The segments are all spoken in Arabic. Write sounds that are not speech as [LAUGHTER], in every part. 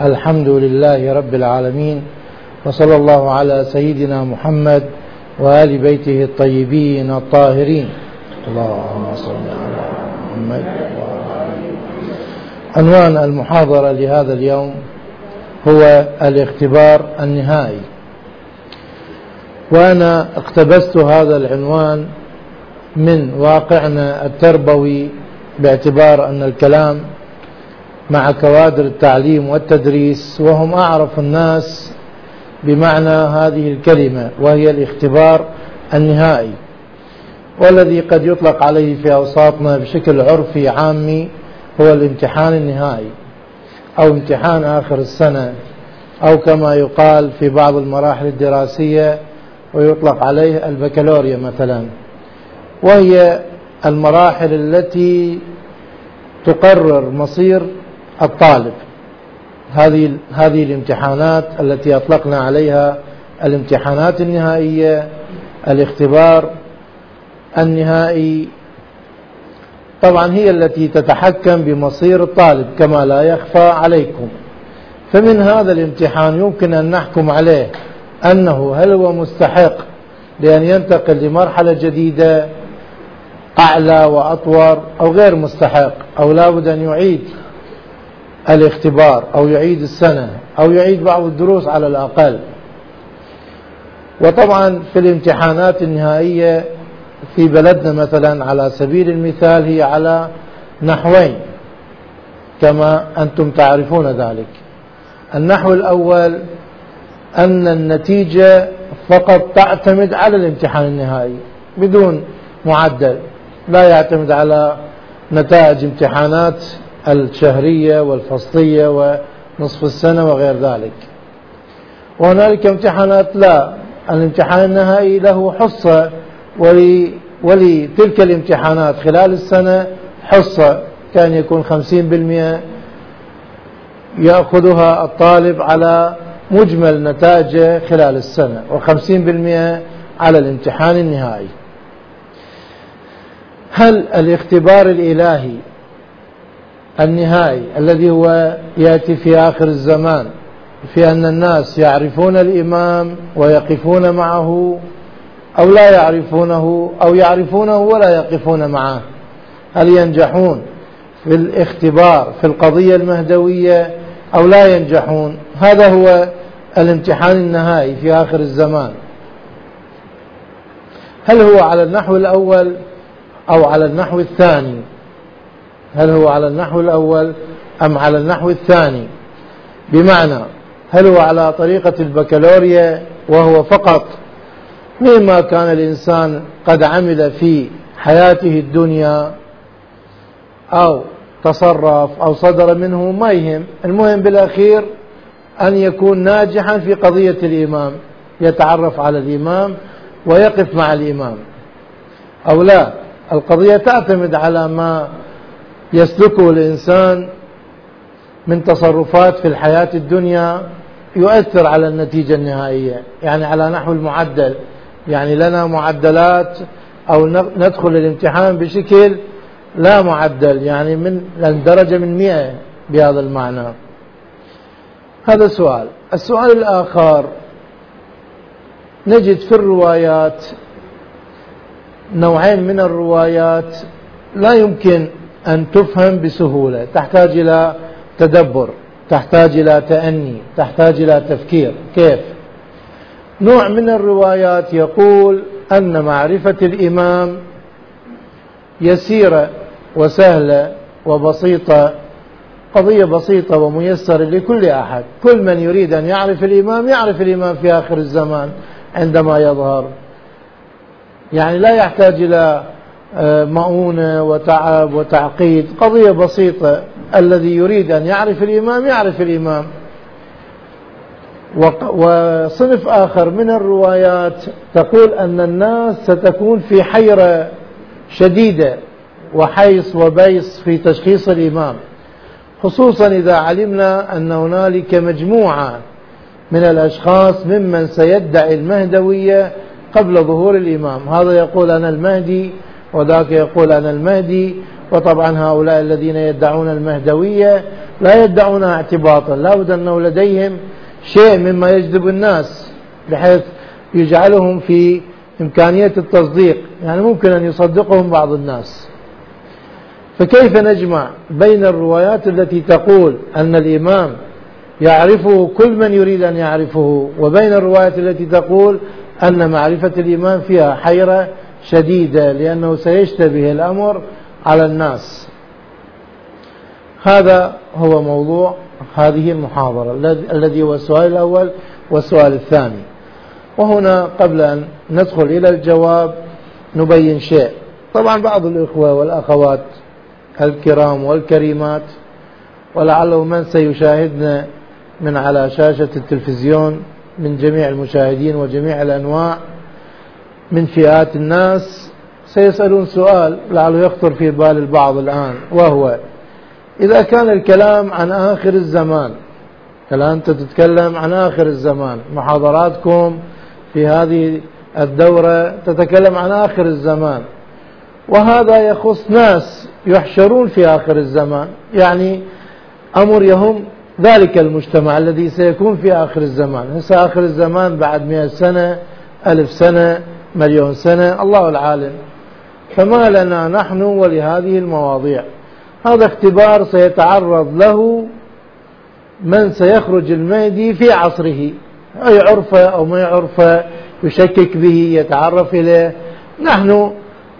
الحمد لله رب العالمين وصلى الله على سيدنا محمد وآل بيته الطيبين الطاهرين. اللهم صل على محمد عنوان المحاضرة لهذا اليوم هو الاختبار النهائي. وأنا اقتبست هذا العنوان من واقعنا التربوي باعتبار أن الكلام مع كوادر التعليم والتدريس وهم أعرف الناس بمعنى هذه الكلمة وهي الاختبار النهائي والذي قد يطلق عليه في أوساطنا بشكل عرفي عامي هو الامتحان النهائي أو امتحان آخر السنة أو كما يقال في بعض المراحل الدراسية ويطلق عليه البكالوريا مثلا وهي المراحل التي تقرر مصير الطالب. هذه هذه الامتحانات التي أطلقنا عليها الامتحانات النهائية الاختبار النهائي. طبعا هي التي تتحكم بمصير الطالب كما لا يخفى عليكم. فمن هذا الامتحان يمكن أن نحكم عليه أنه هل هو مستحق لأن ينتقل لمرحلة جديدة أعلى وأطور أو غير مستحق أو لابد أن يعيد؟ الاختبار أو يعيد السنة أو يعيد بعض الدروس على الأقل. وطبعا في الامتحانات النهائية في بلدنا مثلا على سبيل المثال هي على نحوين كما أنتم تعرفون ذلك. النحو الأول أن النتيجة فقط تعتمد على الامتحان النهائي بدون معدل لا يعتمد على نتائج امتحانات الشهرية والفصلية ونصف السنة وغير ذلك. وهنالك امتحانات لا الامتحان النهائي له حصة ولتلك الامتحانات خلال السنة حصة كان يكون خمسين بالمئة يأخذها الطالب على مجمل نتائجه خلال السنة وخمسين بالمئة على الامتحان النهائي. هل الاختبار الإلهي النهائي الذي هو يأتي في آخر الزمان في أن الناس يعرفون الإمام ويقفون معه أو لا يعرفونه أو يعرفونه ولا يقفون معه. هل ينجحون في الاختبار في القضية المهدوية أو لا ينجحون؟ هذا هو الامتحان النهائي في آخر الزمان. هل هو على النحو الأول أو على النحو الثاني؟ هل هو على النحو الأول أم على النحو الثاني؟ بمعنى هل هو على طريقة البكالوريا وهو فقط مما كان الإنسان قد عمل في حياته الدنيا أو تصرف أو صدر منه ما يهم. المهم بالأخير أن يكون ناجحا في قضية الإمام يتعرف على الإمام ويقف مع الإمام. أو لا القضية تعتمد على ما يسلكه الإنسان من تصرفات في الحياة الدنيا يؤثر على النتيجة النهائية. يعني على نحو المعدل. يعني لنا معدلات أو ندخل الامتحان بشكل لا معدل. يعني من درجة من مئة بهذا المعنى. هذا سؤال. السؤال الآخر. نجد في الروايات نوعين من الروايات لا يمكن أن تفهم بسهولة تحتاج إلى تدبر تحتاج إلى تأني تحتاج إلى تفكير. كيف؟ نوع من الروايات يقول أن معرفة الإمام يسيرة وسهلة وبسيطة قضية بسيطة وميسرة لكل أحد. كل من يريد أن يعرف الإمام يعرف الإمام في آخر الزمان عندما يظهر. يعني لا يحتاج إلى مؤونة وتعب وتعقيد. قضية بسيطة. الذي يريد أن يعرف الإمام يعرف الإمام. وصنف آخر من الروايات تقول أن الناس ستكون في حيرة شديدة وحيص وبيص في تشخيص الإمام. خصوصا إذا علمنا أن هنالك مجموعة من الأشخاص ممن سيدعي المهدوية قبل ظهور الإمام. هذا يقول أنا المهدي وذاك يقول أنا المهدي وطبعا هؤلاء الذين يدعون المهدوية لا يدعونها اعتباطا لا بد أنه لديهم شيء مما يجذب الناس بحيث يجعلهم في إمكانية التصديق يعني ممكن أن يصدقهم بعض الناس. فكيف نجمع بين الروايات التي تقول أن الإمام يعرفه كل من يريد أن يعرفه وبين الروايات التي تقول أن معرفة الإمام فيها حيرة شديدة لأنه سيشتبه الأمر على الناس. هذا هو موضوع هذه المحاضرة. الذي هو السؤال الأول والسؤال الثاني. وهنا قبل أن ندخل إلى الجواب نبين شيء. طبعا بعض الإخوة والأخوات الكرام والكريمات ولعله من سيشاهدنا من على شاشة التلفزيون من جميع المشاهدين وجميع الأنواع من فئات الناس سيسألون سؤال لعله يخطر في بال البعض الآن وهو إذا كان الكلام عن آخر الزمان الآن أنت تتكلم عن آخر الزمان؟ محاضراتكم في هذه الدورة تتكلم عن آخر الزمان وهذا يخص ناس يحشرون في آخر الزمان يعني أمر يهم ذلك المجتمع الذي سيكون في آخر الزمان. هسه آخر الزمان بعد مئة سنة ألف سنة مليون سنة الله العالم. فما لنا نحن ولهذه المواضيع. هذا اختبار سيتعرض له من سيخرج المهدي في عصره. أي عرفة أو ما عرفة يشكك به يتعرف إليه. نحن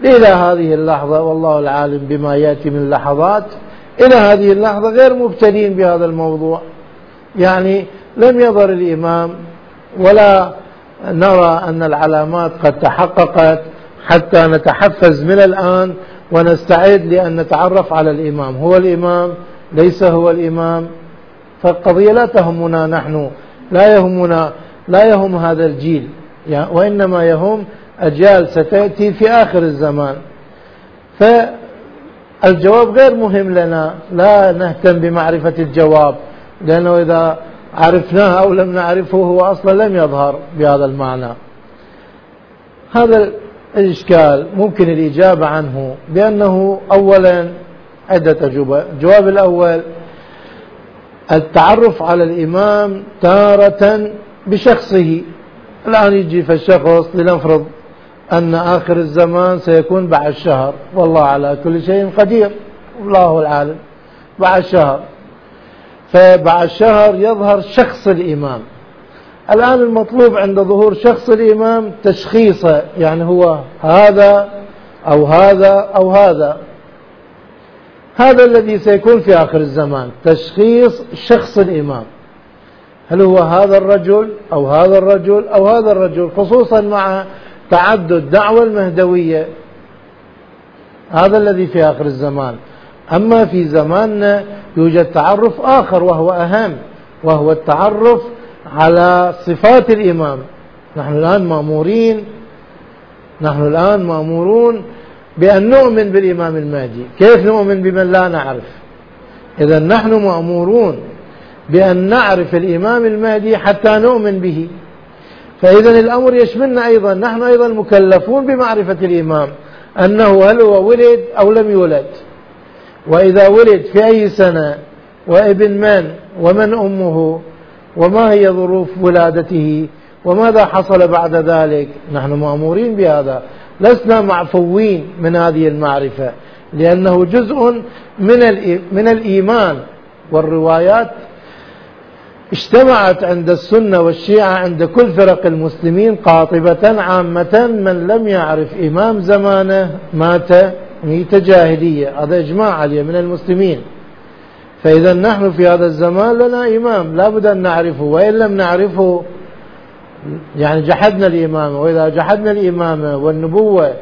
إلى هذه اللحظة والله العالم بما يأتي من لحظات إلى هذه اللحظة غير مبتلين بهذا الموضوع. يعني لم يظهر الإمام ولا نرى أن العلامات قد تحققت حتى نتحفز من الآن ونستعد لأن نتعرف على الإمام. هو الإمام ليس هو الإمام. فالقضية لا تهمنا نحن لا يهمنا لا يهم هذا الجيل وإنما يهم أجيال ستأتي في آخر الزمان. فالجواب غير مهم لنا. لا نهتم بمعرفة الجواب لأنه إذا عرفناه أو لم نعرفه هو أصلا لم يظهر بهذا المعنى. هذا الإشكال ممكن الإجابة عنه بأنه أولا عدة أجوبة الجواب الأول التعرف على الإمام تارة بشخصه. الآن يجي في الشخص لنفرض أن آخر الزمان سيكون بعد شهر. والله على كل شيء قدير. الله العالم بعد شهر. فبعد شهر يظهر شخص الإمام. الآن المطلوب عند ظهور شخص الإمام تشخيصه يعني هو هذا أو هذا أو هذا. هذا الذي سيكون في آخر الزمان تشخيص شخص الإمام. هل هو هذا الرجل أو هذا الرجل أو هذا الرجل خصوصا مع تعدد دعوة المهدوية. هذا الذي في آخر الزمان. أما في زماننا يوجد تعرف آخر وهو أهم وهو التعرف على صفات الإمام. نحن الآن مأمورين نحن الآن مأمورون بأن نؤمن بالإمام المهدي. كيف نؤمن بمن لا نعرف؟ إذا نحن مأمورون بأن نعرف الإمام المهدي حتى نؤمن به. فإذا الأمر يشملنا أيضا. نحن أيضا مكلفون بمعرفة الإمام أنه هل هو ولد أو لم يولد. وإذا ولد في أي سنة وابن من؟ ومن أمه؟ وما هي ظروف ولادته؟ وماذا حصل بعد ذلك؟ نحن مأمورين بهذا. لسنا معفوين من هذه المعرفة لأنه جزء من من الإيمان. والروايات اجتمعت عند السنة والشيعة عند كل فرق المسلمين قاطبة عامة من لم يعرف إمام زمانه مات ميت جاهلية هذا إجماع عليه من المسلمين. فإذا نحن في هذا الزمان لنا إمام لا بد أن نعرفه وإن لم نعرفه يعني جحدنا الإمامة. وإذا جحدنا الإمامة والنبوة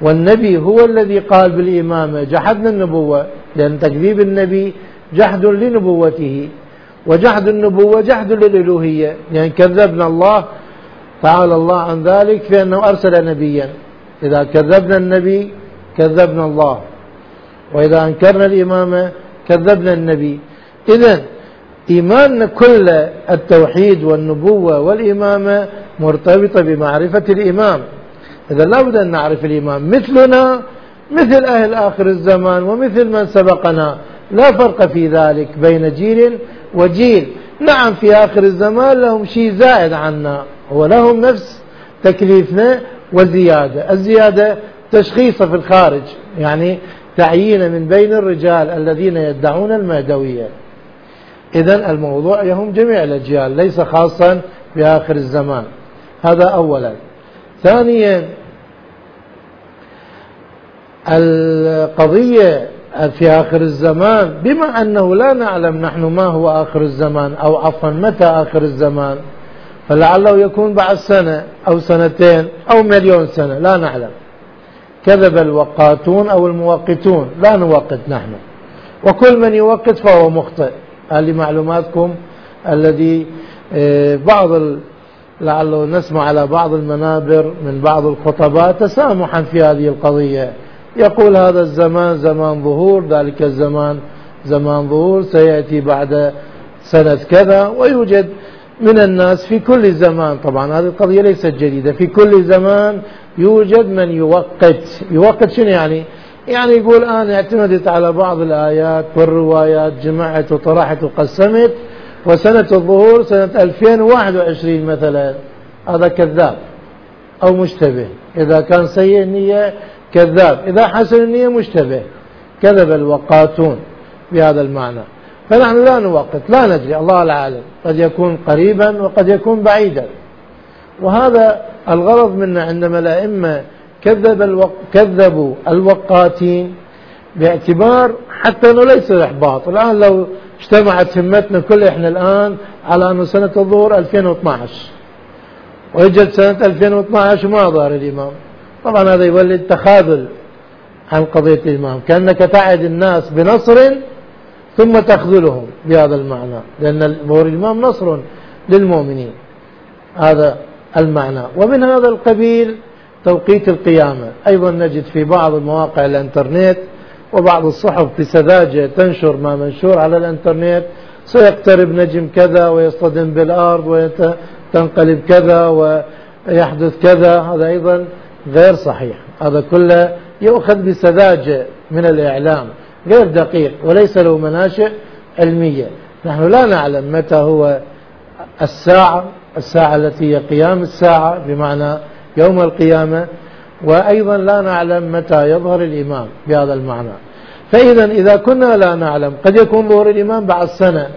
والنبي هو الذي قال بالإمامة جحدنا النبوة لأن تكذيب النبي جحد لنبوته وجحد النبوة جحد للألوهية. يعني كذبنا الله تعالى الله عن ذلك في أنه أرسل نبيا. إذا كذبنا النبي كذبنا الله. وإذا أنكرنا الإمامة كذبنا النبي. إذا إيماننا كل التوحيد والنبوة والإمامة مرتبطة بمعرفة الإمام. إذا لابد أن نعرف الإمام. مثلنا مثل أهل آخر الزمان ومثل من سبقنا. لا فرق في ذلك بين جيل وجيل. نعم في آخر الزمان لهم شيء زائد عنا. ولهم نفس تكليفنا وزيادة. الزيادة تشخيص في الخارج يعني تعيين من بين الرجال الذين يدعون المهدوية. إذا الموضوع يهم جميع الأجيال ليس خاصا بآخر الزمان. هذا أولا. ثانيا القضية في آخر الزمان بما أنه لا نعلم نحن ما هو آخر الزمان أو عفوا متى آخر الزمان فلعله يكون بعد سنة أو سنتين أو مليون سنة لا نعلم. كذب الوقاتون أو الموقتون. لا نوقت نحن. وكل من يوقت فهو مخطئ. هذه معلوماتكم الذي آه، بعض لعله نسمع على بعض المنابر من بعض الخطباء تسامحا في هذه القضية. يقول هذا الزمان زمان ظهور ذلك الزمان زمان ظهور سيأتي بعد سنة كذا ويوجد من الناس في كل زمان. طبعا هذه القضية ليست جديدة. في كل زمان يوجد من يوقت. يوقت شنو يعني؟ يعني يقول أنا اعتمدت على بعض الآيات والروايات جمعت وطرحت وقسمت وسنة الظهور سنة 2021 مثلا. هذا كذاب أو مشتبه. إذا كان سيء النية كذاب. إذا حسن النية مشتبه. كذب الوقاتون بهذا المعنى. فنحن لا نوقت لا ندري. الله العالم قد يكون قريبا وقد يكون بعيدا. وهذا الغرض منا عندما الأئمة كذب الوق... كذبوا الوقاتين باعتبار حتى أنه ليس إحباط. الآن لو اجتمعت همتنا كل إحنا الآن على أنه سنة الظهور 2012 ويجد سنة 2012 ما ظهر الإمام. طبعا هذا يولد تخاذل عن قضية الإمام. كأنك تعد الناس بنصر ثم تخذلهم بهذا المعنى لأن ظهور الإمام نصر للمؤمنين. هذا المعنى. ومن هذا القبيل توقيت القيامة. أيضا نجد في بعض مواقع الإنترنت وبعض الصحف بسذاجة تنشر ما منشور على الإنترنت. سيقترب نجم كذا ويصطدم بالأرض وتنقلب كذا ويحدث كذا. هذا أيضا غير صحيح. هذا كله يؤخذ بسذاجة من الإعلام. غير دقيق وليس له مناشئ علمية. نحن لا نعلم متى هو الساعة الساعة التي هي قيام الساعة بمعنى يوم القيامة وأيضا لا نعلم متى يظهر الإمام بهذا المعنى. فإذا إذا كنا لا نعلم قد يكون ظهور الإمام بعد سنة.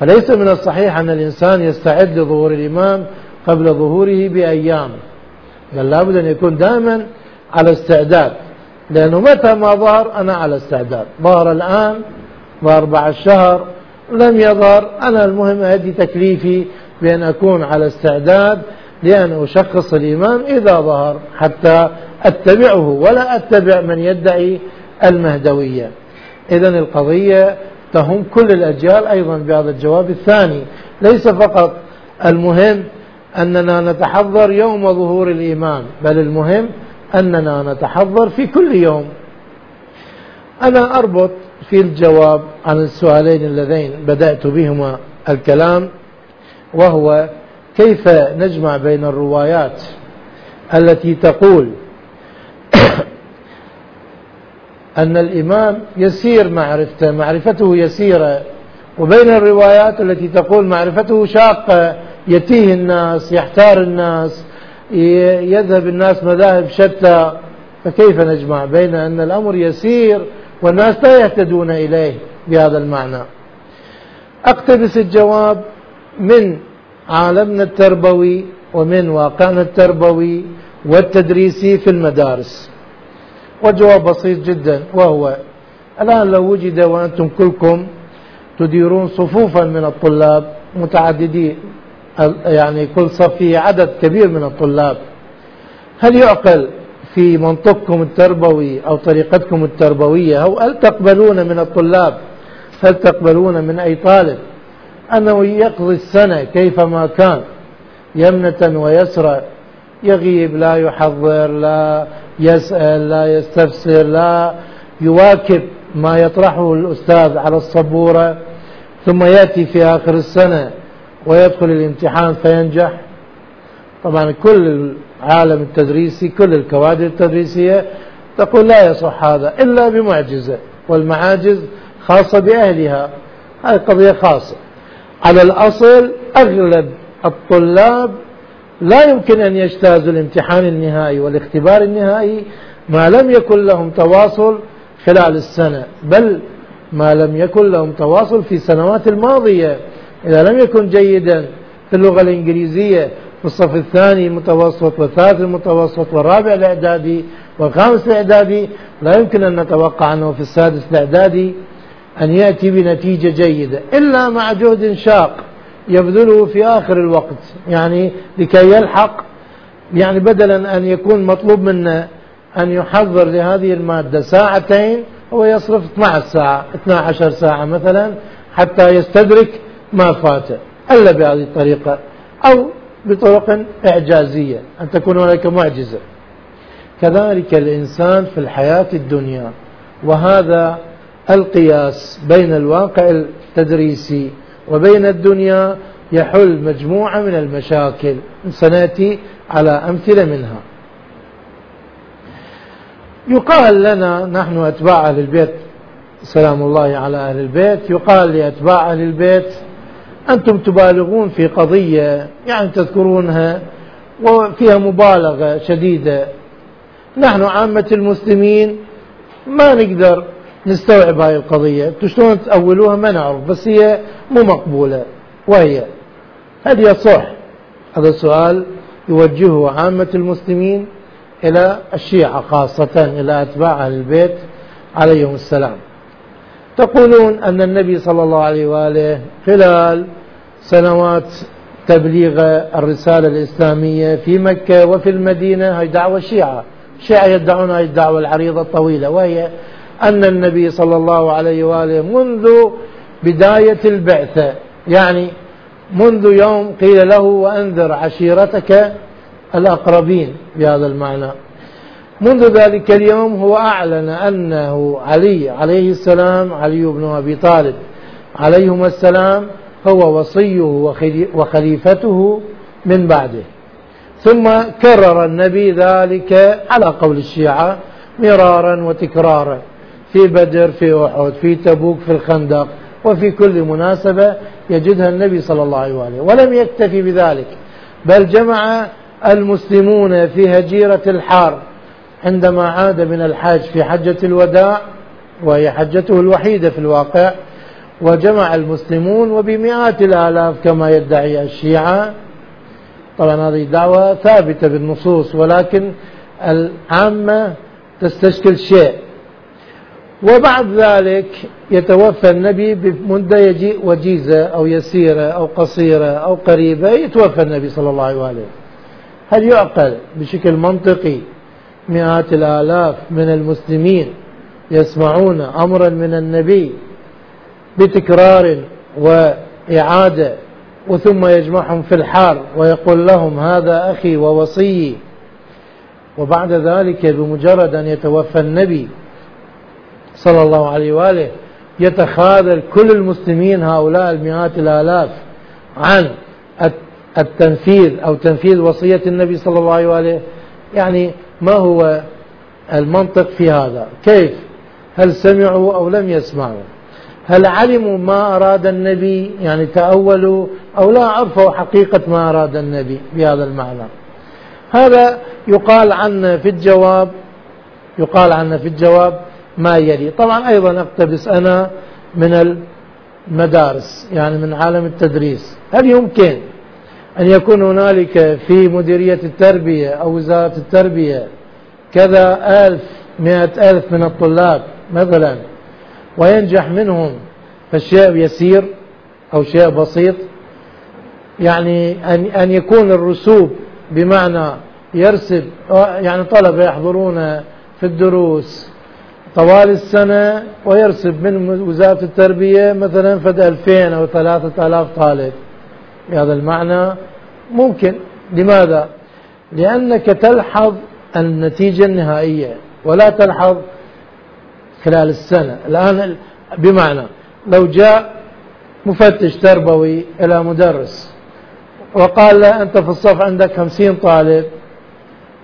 فليس من الصحيح أن الإنسان يستعد لظهور الإمام قبل ظهوره بأيام. بل لابد أن يكون دائما على استعداد. لأنه متى ما ظهر أنا على استعداد. ظهر الآن ظهر بعد شهر لم يظهر. أنا المهم هذه تكليفي بأن أكون على استعداد لأن أشخص الإمام إذا ظهر حتى أتبعه ولا أتبع من يدعي المهدوية. إذا القضية تهم كل الأجيال أيضا بهذا الجواب الثاني. ليس فقط المهم أننا نتحضر يوم ظهور الإمام بل المهم أننا نتحضر في كل يوم. أنا أربط في الجواب عن السؤالين اللذين بدأت بهما الكلام وهو كيف نجمع بين الروايات التي تقول [COUGHS] أن الإمام يسير معرفته معرفته يسيرة وبين الروايات التي تقول معرفته شاقة يتيه الناس يحتار الناس يذهب الناس مذاهب شتى فكيف نجمع بين أن الأمر يسير والناس لا يهتدون إليه بهذا المعنى؟ أقتبس الجواب من عالمنا التربوي ومن واقعنا التربوي والتدريسي في المدارس. وجواب بسيط جدا وهو الآن لو وجد وأنتم كلكم تديرون صفوفا من الطلاب متعددين يعني كل صف فيه عدد كبير من الطلاب. هل يعقل في منطقكم التربوي أو طريقتكم التربوية أو هل تقبلون من الطلاب؟ هل تقبلون من أي طالب؟ أنه يقضي السنة كيفما كان يمنة ويسرى يغيب لا يحضر لا يسأل لا يستفسر لا يواكب ما يطرحه الأستاذ على الصبورة ثم يأتي في آخر السنة ويدخل الامتحان فينجح. طبعا كل العالم التدريسي كل الكوادر التدريسية تقول لا يصح هذا إلا بمعجزة والمعاجز خاصة بأهلها. هذه قضية خاصة. على الأصل أغلب الطلاب لا يمكن أن يجتازوا الامتحان النهائي والاختبار النهائي ما لم يكن لهم تواصل خلال السنة بل ما لم يكن لهم تواصل في السنوات الماضية. إذا لم يكن جيدا في اللغة الإنجليزية في الصف الثاني المتوسط والثالث المتوسط والرابع الإعدادي والخامس الإعدادي لا يمكن أن نتوقع أنه في السادس الإعدادي أن يأتي بنتيجة جيدة إلا مع جهد شاق يبذله في آخر الوقت يعني لكي يلحق يعني بدلا أن يكون مطلوب منه أن يحضر لهذه المادة ساعتين هو يصرف 12 ساعة 12 ساعة مثلا حتى يستدرك ما فاته إلا بهذه الطريقة أو بطرق إعجازية أن تكون هناك معجزة. كذلك الإنسان في الحياة الدنيا وهذا القياس بين الواقع التدريسي وبين الدنيا يحل مجموعة من المشاكل سنأتي على أمثلة منها. يقال لنا نحن أتباع أهل البيت سلام الله على أهل البيت يقال لأتباع أهل البيت أنتم تبالغون في قضية يعني تذكرونها وفيها مبالغة شديدة. نحن عامة المسلمين ما نقدر نستوعب هاي القضية. شلون تأولوها ما نعرف بس هي مو مقبولة وهي هذه صح؟ هذا السؤال يوجهه عامة المسلمين إلى الشيعة خاصة إلى أتباع البيت عليهم السلام. تقولون أن النبي صلى الله عليه وآله خلال سنوات تبليغ الرسالة الإسلامية في مكة وفي المدينة هي دعوة الشيعة الشيعة يدعون هذه الدعوة العريضة الطويلة وهي أن النبي صلى الله عليه وآله منذ بداية البعثة يعني منذ يوم قيل له وأنذر عشيرتك الأقربين بهذا المعنى. منذ ذلك اليوم هو أعلن أنه علي عليه السلام علي بن أبي طالب عليهما السلام هو وصيه وخليفته من بعده. ثم كرر النبي ذلك على قول الشيعة مرارا وتكرارا في بدر في أحد في تبوك في الخندق وفي كل مناسبة يجدها النبي صلى الله عليه وآله ولم يكتفي بذلك. بل جمع المسلمون في هجيرة الحار. عندما عاد من الحج في حجة الوداع وهي حجته الوحيدة في الواقع وجمع المسلمون وبمئات الآلاف كما يدعي الشيعة. طبعا هذه دعوة ثابتة بالنصوص ولكن العامة تستشكل شيء. وبعد ذلك يتوفى النبي بمدة يجيء وجيزة أو يسيرة أو قصيرة أو قريبة يتوفى النبي صلى الله عليه وآله هل يعقل بشكل منطقي مئات الآلاف من المسلمين يسمعون أمرا من النبي بتكرار وإعادة وثم يجمعهم في الحار ويقول لهم هذا أخي ووصيي. وبعد ذلك بمجرد أن يتوفى النبي صلى الله عليه وآله يتخاذل كل المسلمين هؤلاء المئات الآلاف عن التنفيذ أو تنفيذ وصية النبي صلى الله عليه وآله. يعني ما هو المنطق في هذا؟ كيف؟ هل سمعوا أو لم يسمعوا؟ هل علموا ما أراد النبي؟ يعني تأولوا أو لا عرفوا حقيقة ما أراد النبي بهذا المعنى؟ هذا يقال عنا في الجواب يقال عنا في الجواب ما يلي. طبعا أيضا أقتبس أنا من المدارس يعني من عالم التدريس. هل يمكن أن يكون هنالك في مديرية التربية أو وزارة التربية كذا ألف مئة ألف من الطلاب مثلا وينجح منهم فالشيء يسير أو شيء بسيط. يعني أن أن يكون الرسوب بمعنى يرسب يعني طلبة يحضرون في الدروس طوال السنة ويرسب من وزارة التربية مثلا فد 2000 أو 3000 طالب. بهذا المعنى ممكن. لماذا؟ لأنك تلحظ النتيجة النهائية ولا تلحظ خلال السنة. الآن بمعنى لو جاء مفتش تربوي إلى مدرس وقال له أنت في الصف عندك خمسين طالب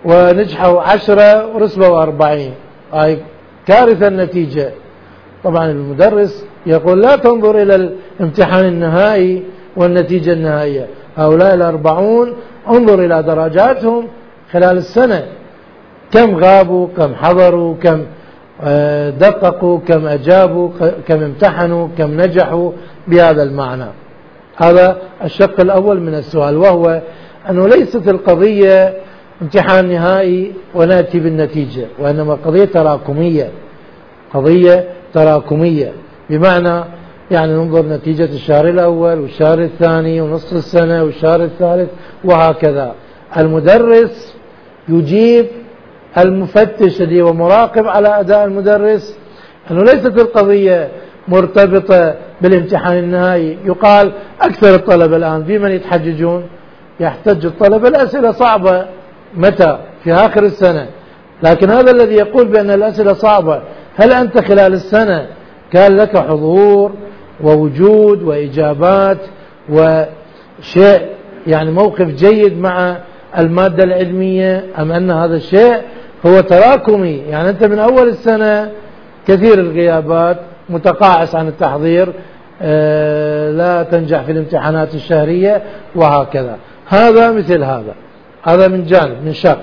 ونجحوا عشرة ورسبوا أربعين. هاي كارثة النتيجة. طبعا المدرس يقول لا تنظر إلى الامتحان النهائي والنتيجة النهائية. هؤلاء الأربعون انظر إلى درجاتهم خلال السنة. كم غابوا كم حضروا كم آه، دققوا كم أجابوا كم امتحنوا كم نجحوا بهذا المعنى. هذا الشق الأول من السؤال وهو أنه ليست القضية امتحان نهائي ونأتي بالنتيجة وإنما قضية تراكمية. قضية تراكمية. بمعنى يعني ننظر نتيجة الشهر الأول والشهر الثاني ونصف السنة والشهر الثالث وهكذا. المدرس يجيب المفتش الذي هو مراقب على أداء المدرس. أنه ليست القضية مرتبطة بالامتحان النهائي. يقال أكثر الطلبة الآن بمن يتحججون؟ يحتج الطلبة. الأسئلة صعبة. متى؟ في آخر السنة. لكن هذا الذي يقول بأن الأسئلة صعبة. هل أنت خلال السنة كان لك حضور ووجود وإجابات وشيء يعني موقف جيد مع المادة العلمية أم أن هذا الشيء هو تراكمي؟ يعني أنت من أول السنة كثير الغيابات متقاعس عن التحضير آه، لا تنجح في الامتحانات الشهرية وهكذا. هذا مثل هذا. هذا من جانب من شق.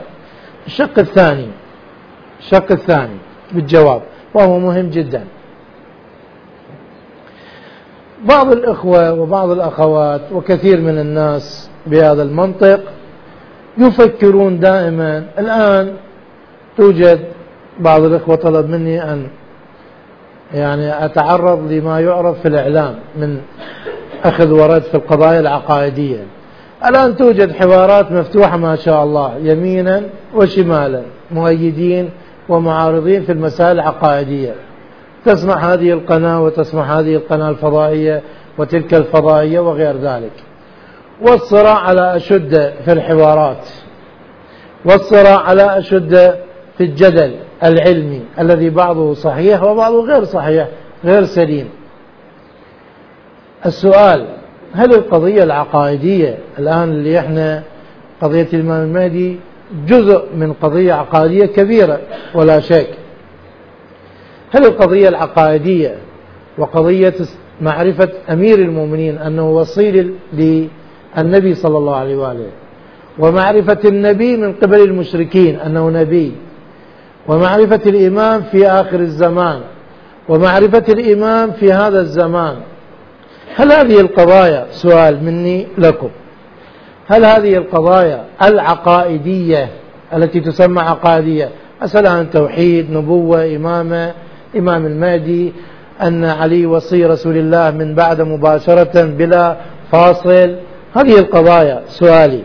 الشق الثاني الشق الثاني بالجواب وهو مهم جدا. بعض الإخوة وبعض الأخوات وكثير من الناس بهذا المنطق يفكرون دائما الآن توجد بعض الإخوة طلب مني أن يعني أتعرض لما يعرف في الإعلام من أخذ ورد في القضايا العقائدية. الآن توجد حوارات مفتوحة ما شاء الله يمينا وشمالا مؤيدين ومعارضين في المسائل العقائدية. تسمع هذه القناة وتسمع هذه القناة الفضائية وتلك الفضائية وغير ذلك. والصراع على أشد في الحوارات. والصراع على أشد في الجدل العلمي الذي بعضه صحيح وبعضه غير صحيح غير سليم. السؤال هل القضية العقائدية الآن اللي إحنا قضية الإمام المهدي جزء من قضية عقائدية كبيرة؟ ولا شك. هل القضية العقائدية وقضية معرفة أمير المؤمنين أنه وصيل للنبي صلى الله عليه وآله؟ ومعرفة النبي من قبل المشركين أنه نبي؟ ومعرفة الإمام في آخر الزمان؟ ومعرفة الإمام في هذا الزمان؟ هل هذه القضايا سؤال مني لكم هل هذه القضايا العقائدية التي تسمى عقائدية؟ مسألة عن توحيد نبوة إمامة إمام المهدي أن علي وصي رسول الله من بعد مباشرة بلا فاصل. هذه القضايا سؤالي.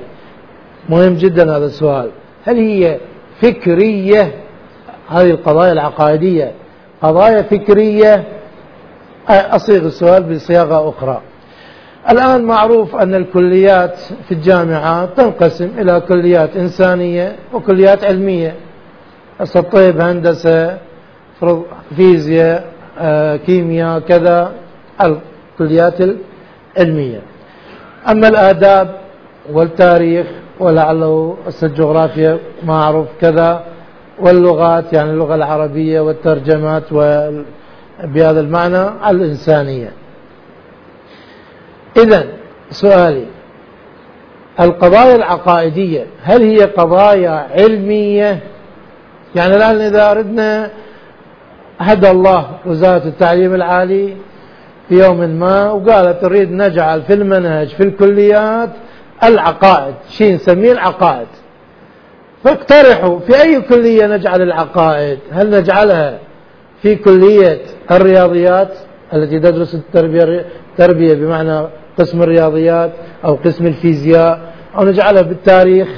مهم جدا هذا السؤال. هل هي فكرية؟ هذه القضايا العقائدية. قضايا فكرية؟ أصيغ السؤال بصياغة أخرى. الآن معروف أن الكليات في الجامعات تنقسم إلى كليات إنسانية وكليات علمية. الطب هندسة فيزياء آه، كيمياء كذا الكليات العلمية. أما الآداب والتاريخ ولعله الجغرافيا معروف كذا واللغات يعني اللغة العربية والترجمات بهذا المعنى الإنسانية. إذا سؤالي القضايا العقائدية هل هي قضايا علمية؟ يعني الآن إذا أردنا هدى الله وزارة التعليم العالي في يوم ما وقالت تريد نجعل في المنهج في الكليات العقائد. شيء نسميه العقائد. فاقترحوا في أي كلية نجعل العقائد؟ هل نجعلها في كلية الرياضيات التي تدرس التربية التربية بمعنى قسم الرياضيات أو قسم الفيزياء أو نجعلها بالتاريخ؟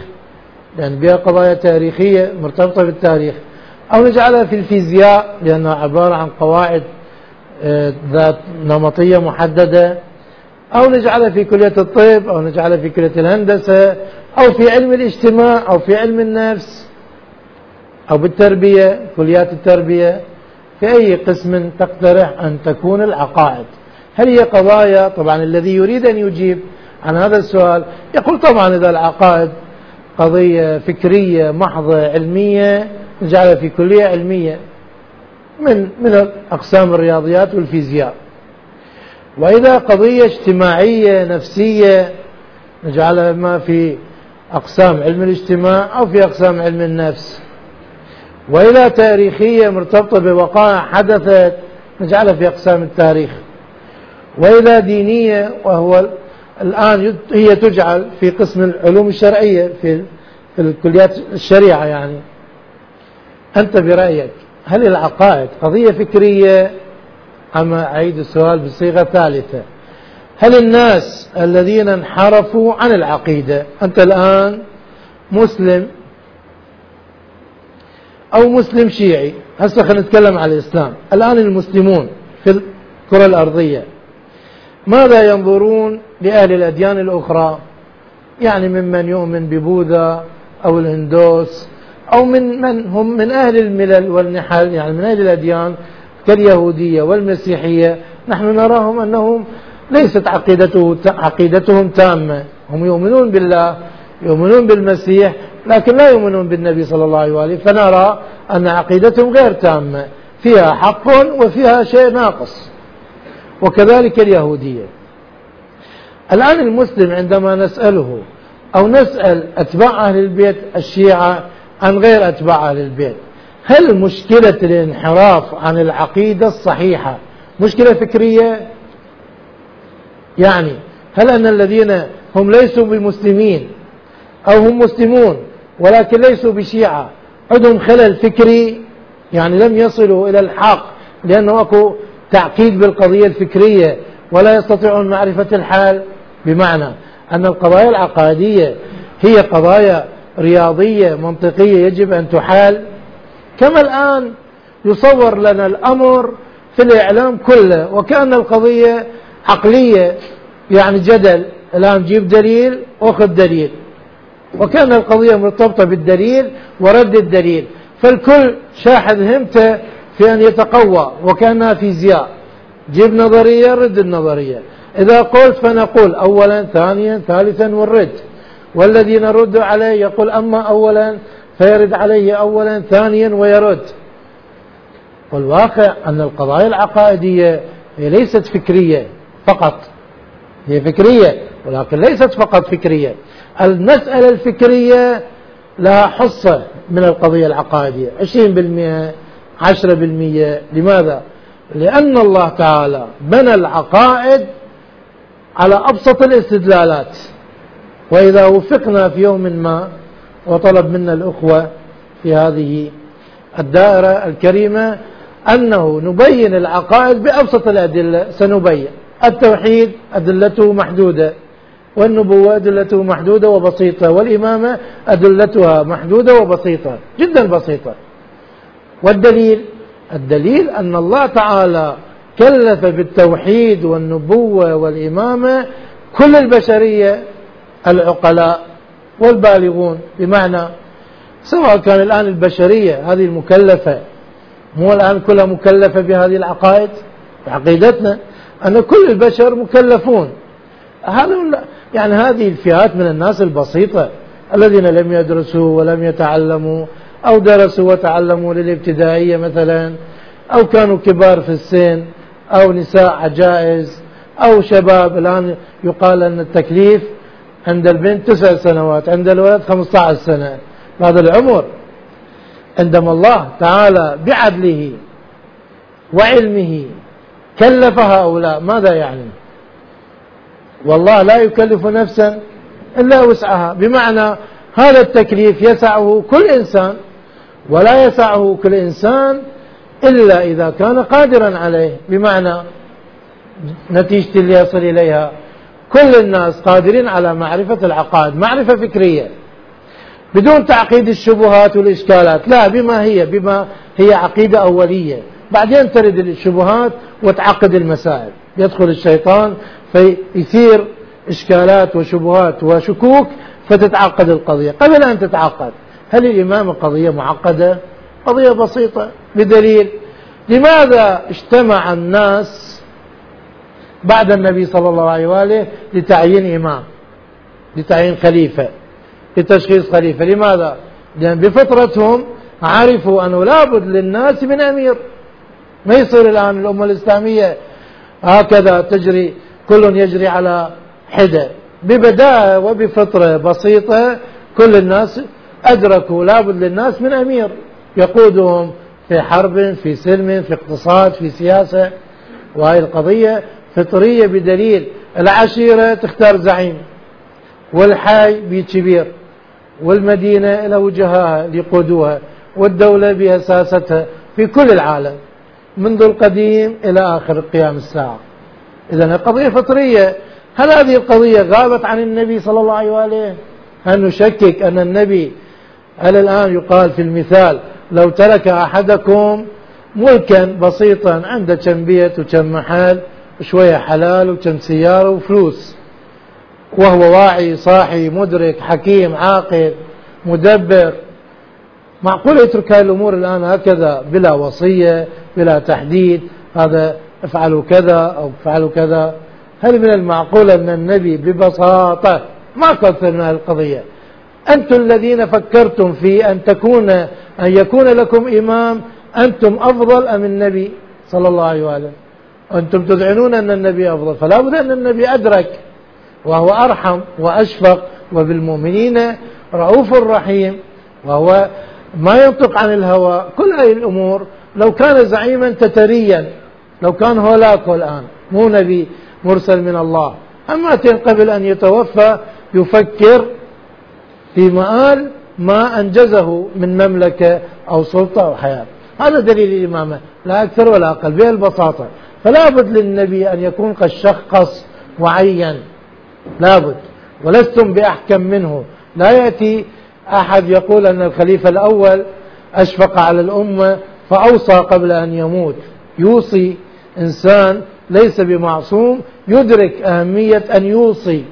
لأن بها قضايا تاريخية مرتبطة بالتاريخ. أو نجعلها في الفيزياء لأنها عبارة عن قواعد آه، ذات نمطية محددة. أو نجعلها في كلية الطب أو نجعلها في كلية الهندسة أو في علم الاجتماع أو في علم النفس أو بالتربية كليات التربية. في أي قسم تقترح أن تكون العقائد. هل هي قضايا؟ طبعا الذي يريد أن يجيب عن هذا السؤال يقول طبعا إذا العقائد قضية فكرية محضة علمية نجعلها في كلية علمية من من أقسام الرياضيات والفيزياء. وإذا قضية اجتماعية نفسية نجعلها ما في أقسام علم الاجتماع أو في أقسام علم النفس. وإذا تاريخية مرتبطة بوقائع حدثت نجعلها في أقسام التاريخ. وإذا دينية وهو الآن هي تجعل في قسم العلوم الشرعية في في الكليات الشريعة يعني. أنت برأيك هل العقائد قضية فكرية أم أعيد السؤال بصيغة ثالثة؟ هل الناس الذين انحرفوا عن العقيدة أنت الآن مسلم أو مسلم شيعي هسه خلينا نتكلم عن الإسلام. الآن المسلمون في الكرة الأرضية ماذا ينظرون لأهل الأديان الأخرى؟ يعني ممن يؤمن ببوذا أو الهندوس أو من من هم من أهل الملل والنحل يعني من أهل الأديان كاليهودية والمسيحية. نحن نراهم أنهم ليست عقيدته عقيدتهم تامة. هم يؤمنون بالله يؤمنون بالمسيح لكن لا يؤمنون بالنبي صلى الله عليه وآله. فنرى أن عقيدتهم غير تامة. فيها حق وفيها شيء ناقص. وكذلك اليهودية. الآن المسلم عندما نسأله أو نسأل أتباع أهل البيت الشيعة عن غير أتباع أهل البيت. هل مشكلة الانحراف عن العقيدة الصحيحة مشكلة فكرية؟ يعني هل أن الذين هم ليسوا بمسلمين أو هم مسلمون ولكن ليسوا بشيعة عندهم خلل فكري؟ يعني لم يصلوا إلى الحق لأنه أكو تعقيد بالقضية الفكرية ولا يستطيعون معرفة الحال. بمعنى أن القضايا العقائدية هي قضايا رياضية منطقية يجب أن تحال. كما الآن يصور لنا الأمر في الإعلام كله وكأن القضية عقلية يعني جدل. الآن جيب دليل وخذ دليل. وكأن القضية مرتبطة بالدليل ورد الدليل. فالكل شاحذ همته في أن يتقوى وكأنها فيزياء جيب نظرية رد النظرية. إذا قلت فنقول أولا ثانيا ثالثا والرد. والذي نرد عليه يقول أما أولا فيرد عليه أولا ثانيا ويرد. والواقع أن القضايا العقائدية هي ليست فكرية فقط. هي فكرية ولكن ليست فقط فكرية. المسألة الفكرية لها حصة من القضية العقائدية. 20% 10% لماذا؟ لأن الله تعالى بنى العقائد على أبسط الاستدلالات. وإذا وفقنا في يوم ما وطلب منا الأخوة في هذه الدائرة الكريمة أنه نبين العقائد بأبسط الأدلة سنبين. التوحيد أدلته محدودة والنبوة أدلته محدودة وبسيطة والإمامة أدلتها محدودة وبسيطة جدا بسيطة. والدليل؟ الدليل أن الله تعالى كلف بالتوحيد والنبوة والإمامة كل البشرية العقلاء والبالغون بمعنى سواء كان الآن البشرية هذه المكلفة مو الآن كلها مكلفة بهذه العقائد؟ عقيدتنا أن كل البشر مكلفون. هذا يعني هذه الفئات من الناس البسيطة الذين لم يدرسوا ولم يتعلموا أو درسوا وتعلموا للابتدائية مثلا أو كانوا كبار في السن أو نساء عجائز أو شباب. الآن يقال أن التكليف عند البنت تسع سنوات عند الولد 15 سنة هذا العمر. عندما الله تعالى بعدله وعلمه كلف هؤلاء ماذا يعني؟ والله لا يكلف نفسا إلا وسعها. بمعنى هذا التكليف يسعه كل إنسان ولا يسعه كل إنسان إلا إذا كان قادرا عليه. بمعنى نتيجة اللي يصل إليها. كل الناس قادرين على معرفة العقائد معرفة فكرية. بدون تعقيد الشبهات والإشكالات لا بما هي بما هي عقيدة أولية. بعدين ترد الشبهات وتعقد المسائل. يدخل الشيطان فيثير إشكالات وشبهات وشكوك فتتعقد القضية. قبل أن تتعقد هل الإمامة قضية معقدة؟ قضية بسيطة بدليل. لماذا اجتمع الناس بعد النبي صلى الله عليه وآله لتعيين إمام لتعيين خليفة لتشخيص خليفة. لماذا؟ لأن بفطرتهم عرفوا أنه لابد للناس من أمير. ما يصير الآن الأمة الإسلامية هكذا تجري كل يجري على حدة. ببداءة وبفطرة بسيطة كل الناس أدركوا لابد للناس من أمير. يقودهم في حرب في سلم في اقتصاد في سياسة. وهي القضية فطرية بدليل العشيرة تختار زعيم والحي بكبير والمدينة له وجهاها ليقودوها والدولة بها ساستها في كل العالم منذ القديم إلى آخر قيام الساعة. إذا قضية فطرية هل هذه القضية غابت عن النبي صلى الله عليه وآله؟ هل نشكك أن النبي هل الآن يقال في المثال لو ترك أحدكم ملكا بسيطا عنده كم بيت وكم محل وشوية حلال وكم سيارة وفلوس. وهو واعي صاحي مدرك حكيم عاقل مدبر. معقول يترك هذه الأمور الآن هكذا بلا وصية بلا تحديد هذا افعلوا كذا أو افعلوا كذا. هل من المعقول أن النبي ببساطة ما كثر من القضية؟ أنتم الذين فكرتم في أن تكون أن يكون لكم إمام أنتم أفضل أم النبي صلى الله عليه وآله أنتم تذعنون أن النبي أفضل فلا بد أن النبي أدرك وهو أرحم وأشفق وبالمؤمنين رؤوف رحيم وهو ما ينطق عن الهوى كل هذه الأمور. لو كان زعيما تتريا لو كان هولاكو الآن مو نبي مرسل من الله أما قبل أن يتوفى يفكر في مآل ما أنجزه من مملكة أو سلطة أو حياة. هذا دليل الإمامة لا أكثر ولا أقل بها البساطة. فلا بد للنبي أن يكون قد شخص وعين لا بد. ولستم بأحكم منه. لا يأتي أحد يقول أن الخليفة الأول أشفق على الأمة فأوصى قبل أن يموت. يوصي إنسان ليس بمعصوم يدرك أهمية أن يوصي.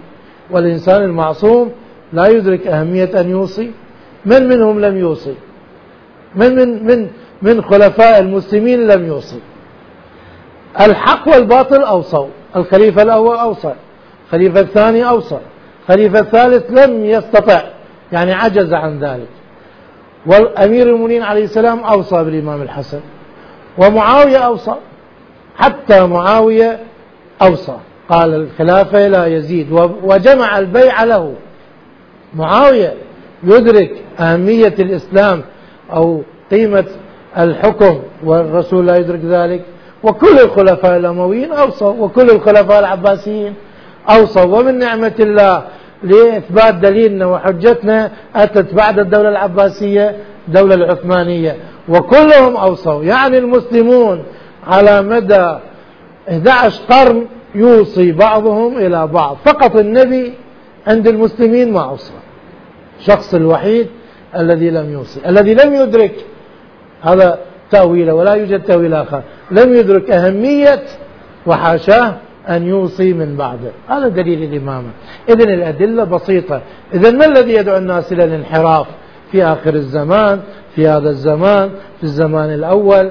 والإنسان المعصوم لا يدرك أهمية أن يوصي. من منهم لم يوصي؟ من من من من خلفاء المسلمين لم يوصي. الحق والباطل أوصوا الخليفة الأول أوصى الخليفة الثاني أوصى الخليفة الثالث لم يستطع. يعني عجز عن ذلك. والأمير المؤمنين عليه السلام أوصى بالإمام الحسن. ومعاوية أوصى. حتى معاوية أوصى. قال الخلافة لا يزيد. وجمع البيع له. معاوية يدرك أهمية الإسلام أو قيمة الحكم والرسول لا يدرك ذلك. وكل الخلفاء الأمويين أوصوا وكل الخلفاء العباسيين أوصوا. ومن نعمة الله لإثبات دليلنا وحجتنا أتت بعد الدولة العباسية الدولة العثمانية. وكلهم أوصوا. يعني المسلمون على مدى 11 قرن يوصي بعضهم إلى بعض. فقط النبي عند المسلمين ما أوصى. شخص الوحيد الذي لم يوصي الذي لم يدرك هذا تأويله ولا يوجد تأويل آخر. لم يدرك أهمية وحاشاه أن يوصي من بعده. هذا دليل الإمامة. إذن الأدلة بسيطة. إذا ما الذي يدعو الناس إلى الانحراف في آخر الزمان في هذا الزمان في الزمان الأول؟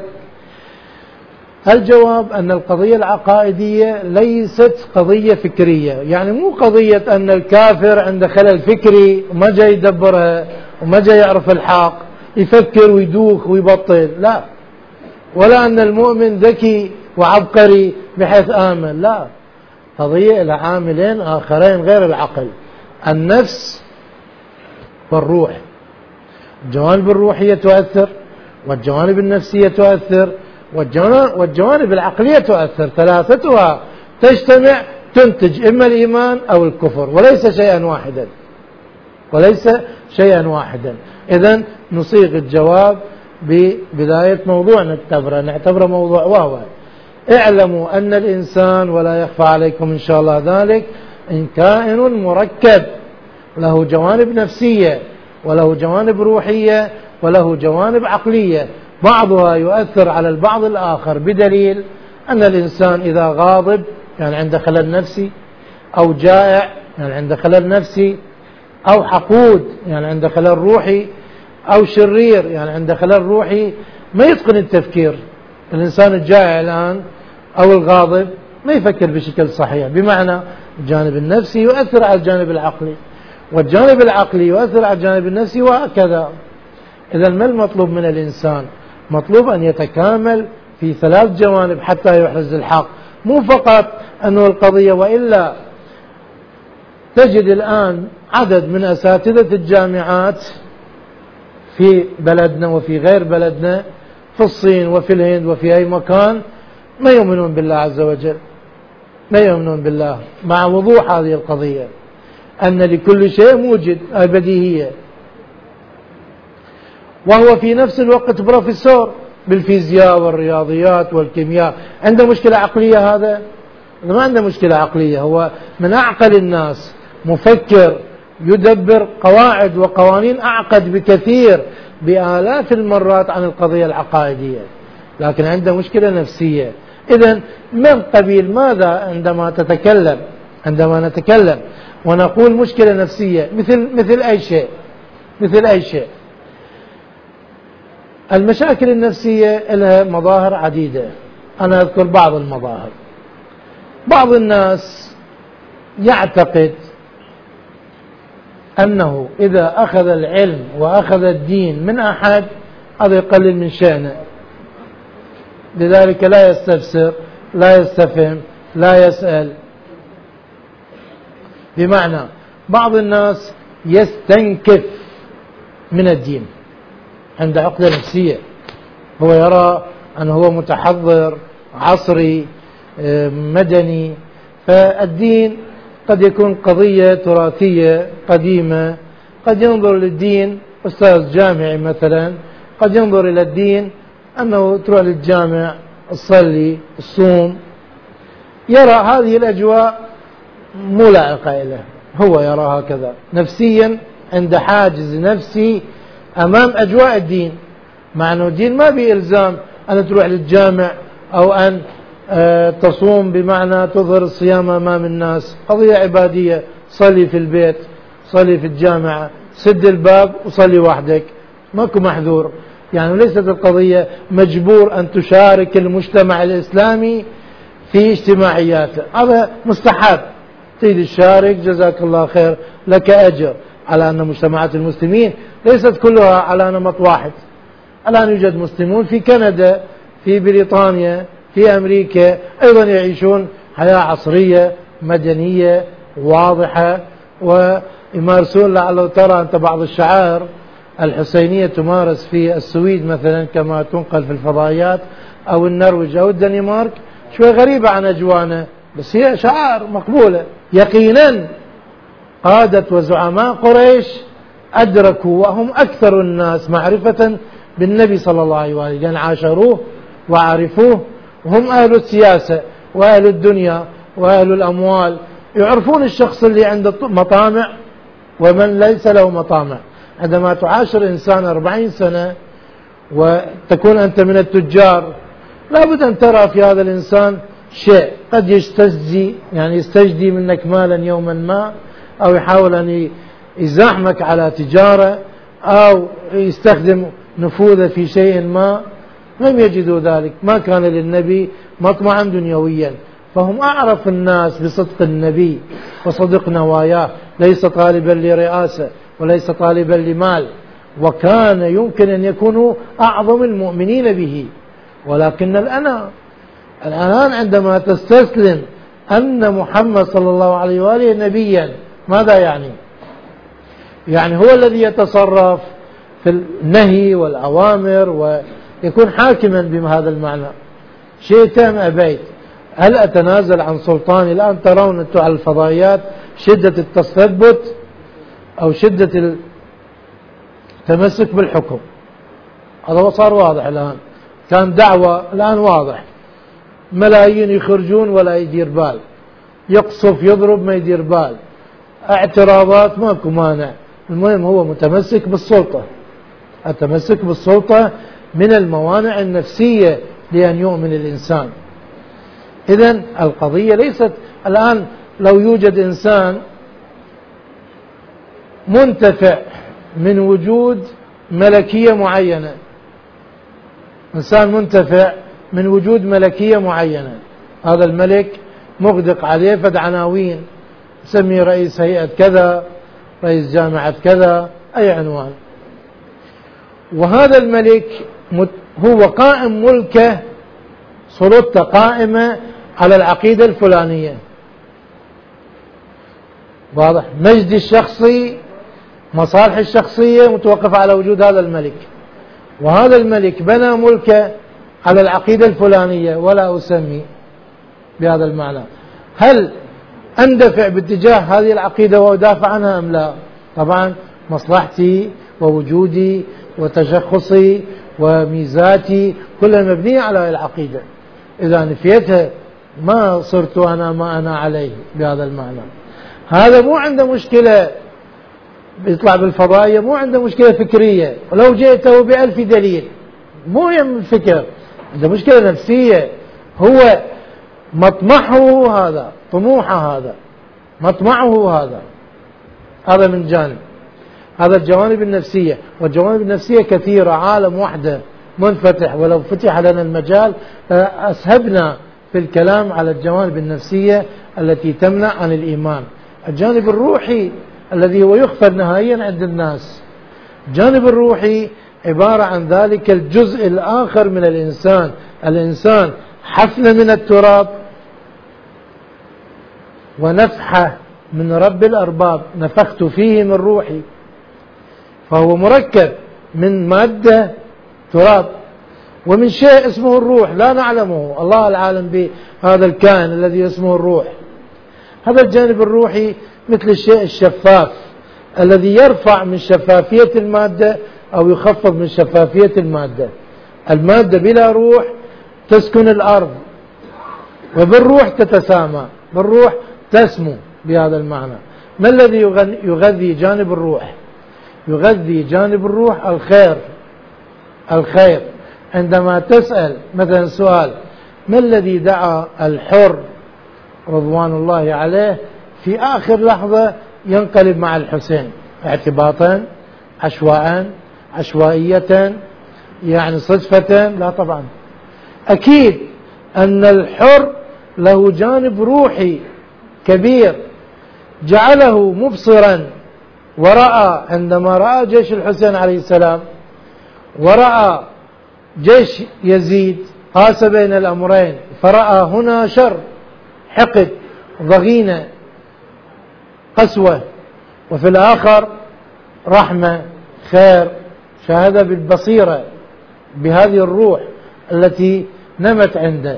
الجواب أن القضية العقائدية ليست قضية فكرية. يعني مو قضية أن الكافر عنده خلل فكري وما جاي يدبرها وما جاي يعرف الحق يفكر ويدوخ ويبطل. لا. ولا أن المؤمن ذكي وعبقري بحيث آمن. لا. قضية إلى عاملين آخرين غير العقل. النفس والروح. الجوانب الروحية تؤثر والجوانب النفسية تؤثر والجوانب العقلية تؤثر. ثلاثتها تجتمع تنتج إما الإيمان أو الكفر وليس شيئا واحدا. وليس شيئا واحدا. إذا نصيغ الجواب ببداية موضوع نعتبره نعتبره موضوع وهو اعلموا أن الإنسان ولا يخفى عليكم إن شاء الله ذلك إن كائن مركب له جوانب نفسية وله جوانب روحية وله جوانب عقلية. بعضها يؤثر على البعض الآخر بدليل أن الإنسان إذا غاضب يعني عنده خلل نفسي أو جائع يعني عنده خلل نفسي أو حقود يعني عنده خلل روحي أو شرير يعني عنده خلل روحي ما يتقن التفكير. الإنسان الجائع الآن أو الغاضب ما يفكر بشكل صحيح بمعنى الجانب النفسي يؤثر على الجانب العقلي والجانب العقلي يؤثر على الجانب النفسي وهكذا. إذا ما المطلوب من الإنسان؟ مطلوب أن يتكامل في ثلاث جوانب حتى يحرز الحق. مو فقط أنه القضية وإلا تجد الآن عدد من أساتذة الجامعات في بلدنا وفي غير بلدنا في الصين وفي الهند وفي أي مكان ما يؤمنون بالله عز وجل. ما يؤمنون بالله. مع وضوح هذه القضية. أن لكل شيء موجد بديهية وهو في نفس الوقت بروفيسور بالفيزياء والرياضيات والكيمياء. عنده مشكلة عقلية هذا؟ ما عنده مشكلة عقلية. هو من أعقل الناس مفكر يدبر قواعد وقوانين أعقد بكثير بآلاف المرات عن القضية العقائدية. لكن عنده مشكلة نفسية. إذا من قبيل ماذا عندما تتكلم؟ عندما نتكلم ونقول مشكلة نفسية مثل مثل أي شيء؟ مثل أي شيء. المشاكل النفسية لها مظاهر عديدة. أنا أذكر بعض المظاهر. بعض الناس يعتقد أنه إذا أخذ العلم وأخذ الدين من أحد هذا يقلل من شأنه. لذلك لا يستفسر لا يستفهم لا يسأل. بمعنى بعض الناس يستنكف من الدين. عنده عقدة نفسية. هو يرى أنه هو متحضر عصري مدني. فالدين قد يكون قضية تراثية قديمة. قد ينظر للدين أستاذ جامعي مثلا قد ينظر إلى الدين أنه تروح للجامع تصلي الصوم يرى هذه الأجواء مو لائقة له. هو يرى هكذا نفسيا عند حاجز نفسي أمام أجواء الدين. مع أنه الدين ما بإلزام أن تروح للجامع أو أن تصوم بمعنى تظهر الصيام أمام الناس. قضية عبادية. صلي في البيت صلي في الجامعة سد الباب وصلي وحدك. ماكو محذور. يعني ليست القضية مجبور أن تشارك المجتمع الإسلامي في اجتماعياته هذا مستحب. تريد تشارك جزاك الله خير لك أجر. على أن مجتمعات المسلمين ليست كلها على نمط واحد. الآن يوجد مسلمون في كندا في بريطانيا في أمريكا أيضا يعيشون حياة عصرية مدنية واضحة ويمارسون لعله ترى أنت بعض الشعائر الحسينية تمارس في السويد مثلا كما تنقل في الفضائيات أو النرويج أو الدنمارك. شوي غريبة عن أجوانا بس هي شعائر مقبولة. يقينا قادة وزعماء قريش أدركوا وهم أكثر الناس معرفة بالنبي صلى الله عليه وآله لأن عاشروه وعرفوه وهم أهل السياسة وأهل الدنيا وأهل الأموال. يعرفون الشخص اللي عنده مطامع ومن ليس له مطامع. عندما تعاشر إنسان أربعين سنة وتكون أنت من التجار لابد أن ترى في هذا الإنسان شيء قد يستجدي يعني يستجدي منك مالا يوما ما أو يحاول أن يزاحمك على تجارة أو يستخدم نفوذه في شيء ما. لم يجدوا ذلك. ما كان للنبي مطمعا دنيويا. فهم أعرف الناس بصدق النبي وصدق نواياه ليس طالبا لرئاسة وليس طالبا لمال. وكان يمكن أن يكونوا أعظم المؤمنين به. ولكن الأنا الآن عندما تستسلم أن محمد صلى الله عليه وآله نبيا ماذا يعني؟ يعني هو الذي يتصرف في النهي والأوامر ويكون حاكما بهذا المعنى. شئتم أبيت. هل أتنازل عن سلطاني الآن؟ ترون أنتم على الفضائيات. شدة التثبت أو شدة التمسك بالحكم. هذا صار واضح الآن. كان دعوة الآن واضح. ملايين يخرجون ولا يدير بال. يقصف يضرب ما يدير بال. اعتراضات ماكو مانع. المهم هو متمسك بالسلطة. التمسك بالسلطة من الموانع النفسية لأن يؤمن الإنسان. إذا القضية ليست الآن لو يوجد إنسان منتفع من وجود ملكية معينة. إنسان منتفع من وجود ملكية معينة. هذا الملك مغدق عليه فد عناوين سمي رئيس هيئة كذا رئيس جامعة كذا أي عنوان. وهذا الملك هو قائم ملكه سلطته قائمة على العقيدة الفلانية. واضح؟ مجدي الشخصي مصالحي الشخصية متوقفة على وجود هذا الملك. وهذا الملك بنى ملكه على العقيدة الفلانية ولا أسمي بهذا المعنى. هل أندفع باتجاه هذه العقيدة وأدافع عنها أم لا؟ طبعا مصلحتي ووجودي وتشخصي وميزاتي كلها مبنية على العقيدة. إذا نفيتها ما صرت أنا ما أنا عليه بهذا المعنى. هذا مو عنده مشكلة يطلع بالفضائية مو عنده مشكلة فكرية. ولو جئته بألف دليل مو يم الفكر عنده مشكلة نفسية. هو مطمحه هذا طموحه هذا مطمعه هذا. هذا من جانب. هذا الجوانب النفسية والجوانب النفسية كثيرة عالم وحده منفتح. ولو فتح لنا المجال أسهبنا في الكلام على الجوانب النفسية التي تمنع عن الإيمان. الجانب الروحي الذي هو يخفى نهائيا عند الناس. الجانب الروحي عبارة عن ذلك الجزء الآخر من الإنسان. الإنسان حفنة من التراب ونفحة من رب الأرباب. نفخت فيه من روحي. فهو مركب من مادة تراب. ومن شيء اسمه الروح لا نعلمه. الله العالم بهذا الكائن الذي اسمه الروح. هذا الجانب الروحي مثل الشيء الشفاف الذي يرفع من شفافية المادة أو يخفض من شفافية المادة. المادة بلا روح تسكن الأرض وبالروح تتسامى بالروح تسمو بهذا المعنى. ما الذي يغذي جانب الروح؟ يغذي جانب الروح الخير الخير. عندما تسأل مثلا سؤال ما الذي دعا الحر رضوان الله عليه؟ في آخر لحظة ينقلب مع الحسين اعتباطا عشواء عشوائية يعني صدفة لا طبعا. أكيد أن الحر له جانب روحي كبير جعله مبصرا. ورأى عندما رأى جيش الحسين عليه السلام ورأى جيش يزيد قاس بين الأمرين فرأى هنا شر حقد ضغينة قسوة وفي الآخر رحمة خير شاهد بالبصيرة بهذه الروح التي نمت عنده.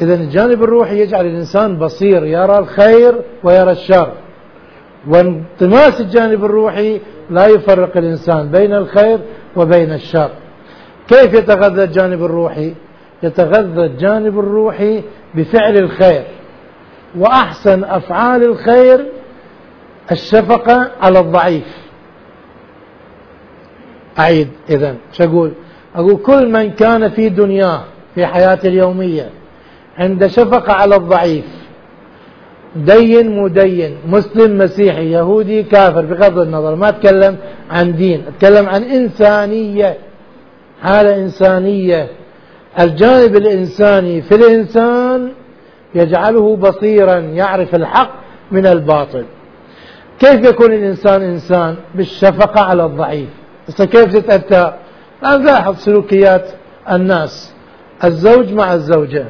إذا الجانب الروحي يجعل الإنسان بصير يرى الخير ويرى الشر. وانطماس الجانب الروحي لا يفرق الإنسان بين الخير وبين الشر. كيف يتغذى الجانب الروحي؟ يتغذى الجانب الروحي بفعل الخير. وأحسن أفعال الخير الشفقة على الضعيف. أعيد إذا شو أقول؟ أقول كل من كان في دنياه في حياته اليومية عند شفقة على الضعيف دين مدين. مسلم مسيحي يهودي كافر بغض النظر. ما أتكلم عن دين أتكلم عن إنسانية. حالة إنسانية. الجانب الإنساني في الإنسان يجعله بصيرا يعرف الحق من الباطل. كيف يكون الإنسان إنسان؟ بالشفقة على الضعيف. بس كيف تتأتى؟ لاحظ سلوكيات الناس. الزوج مع الزوجة.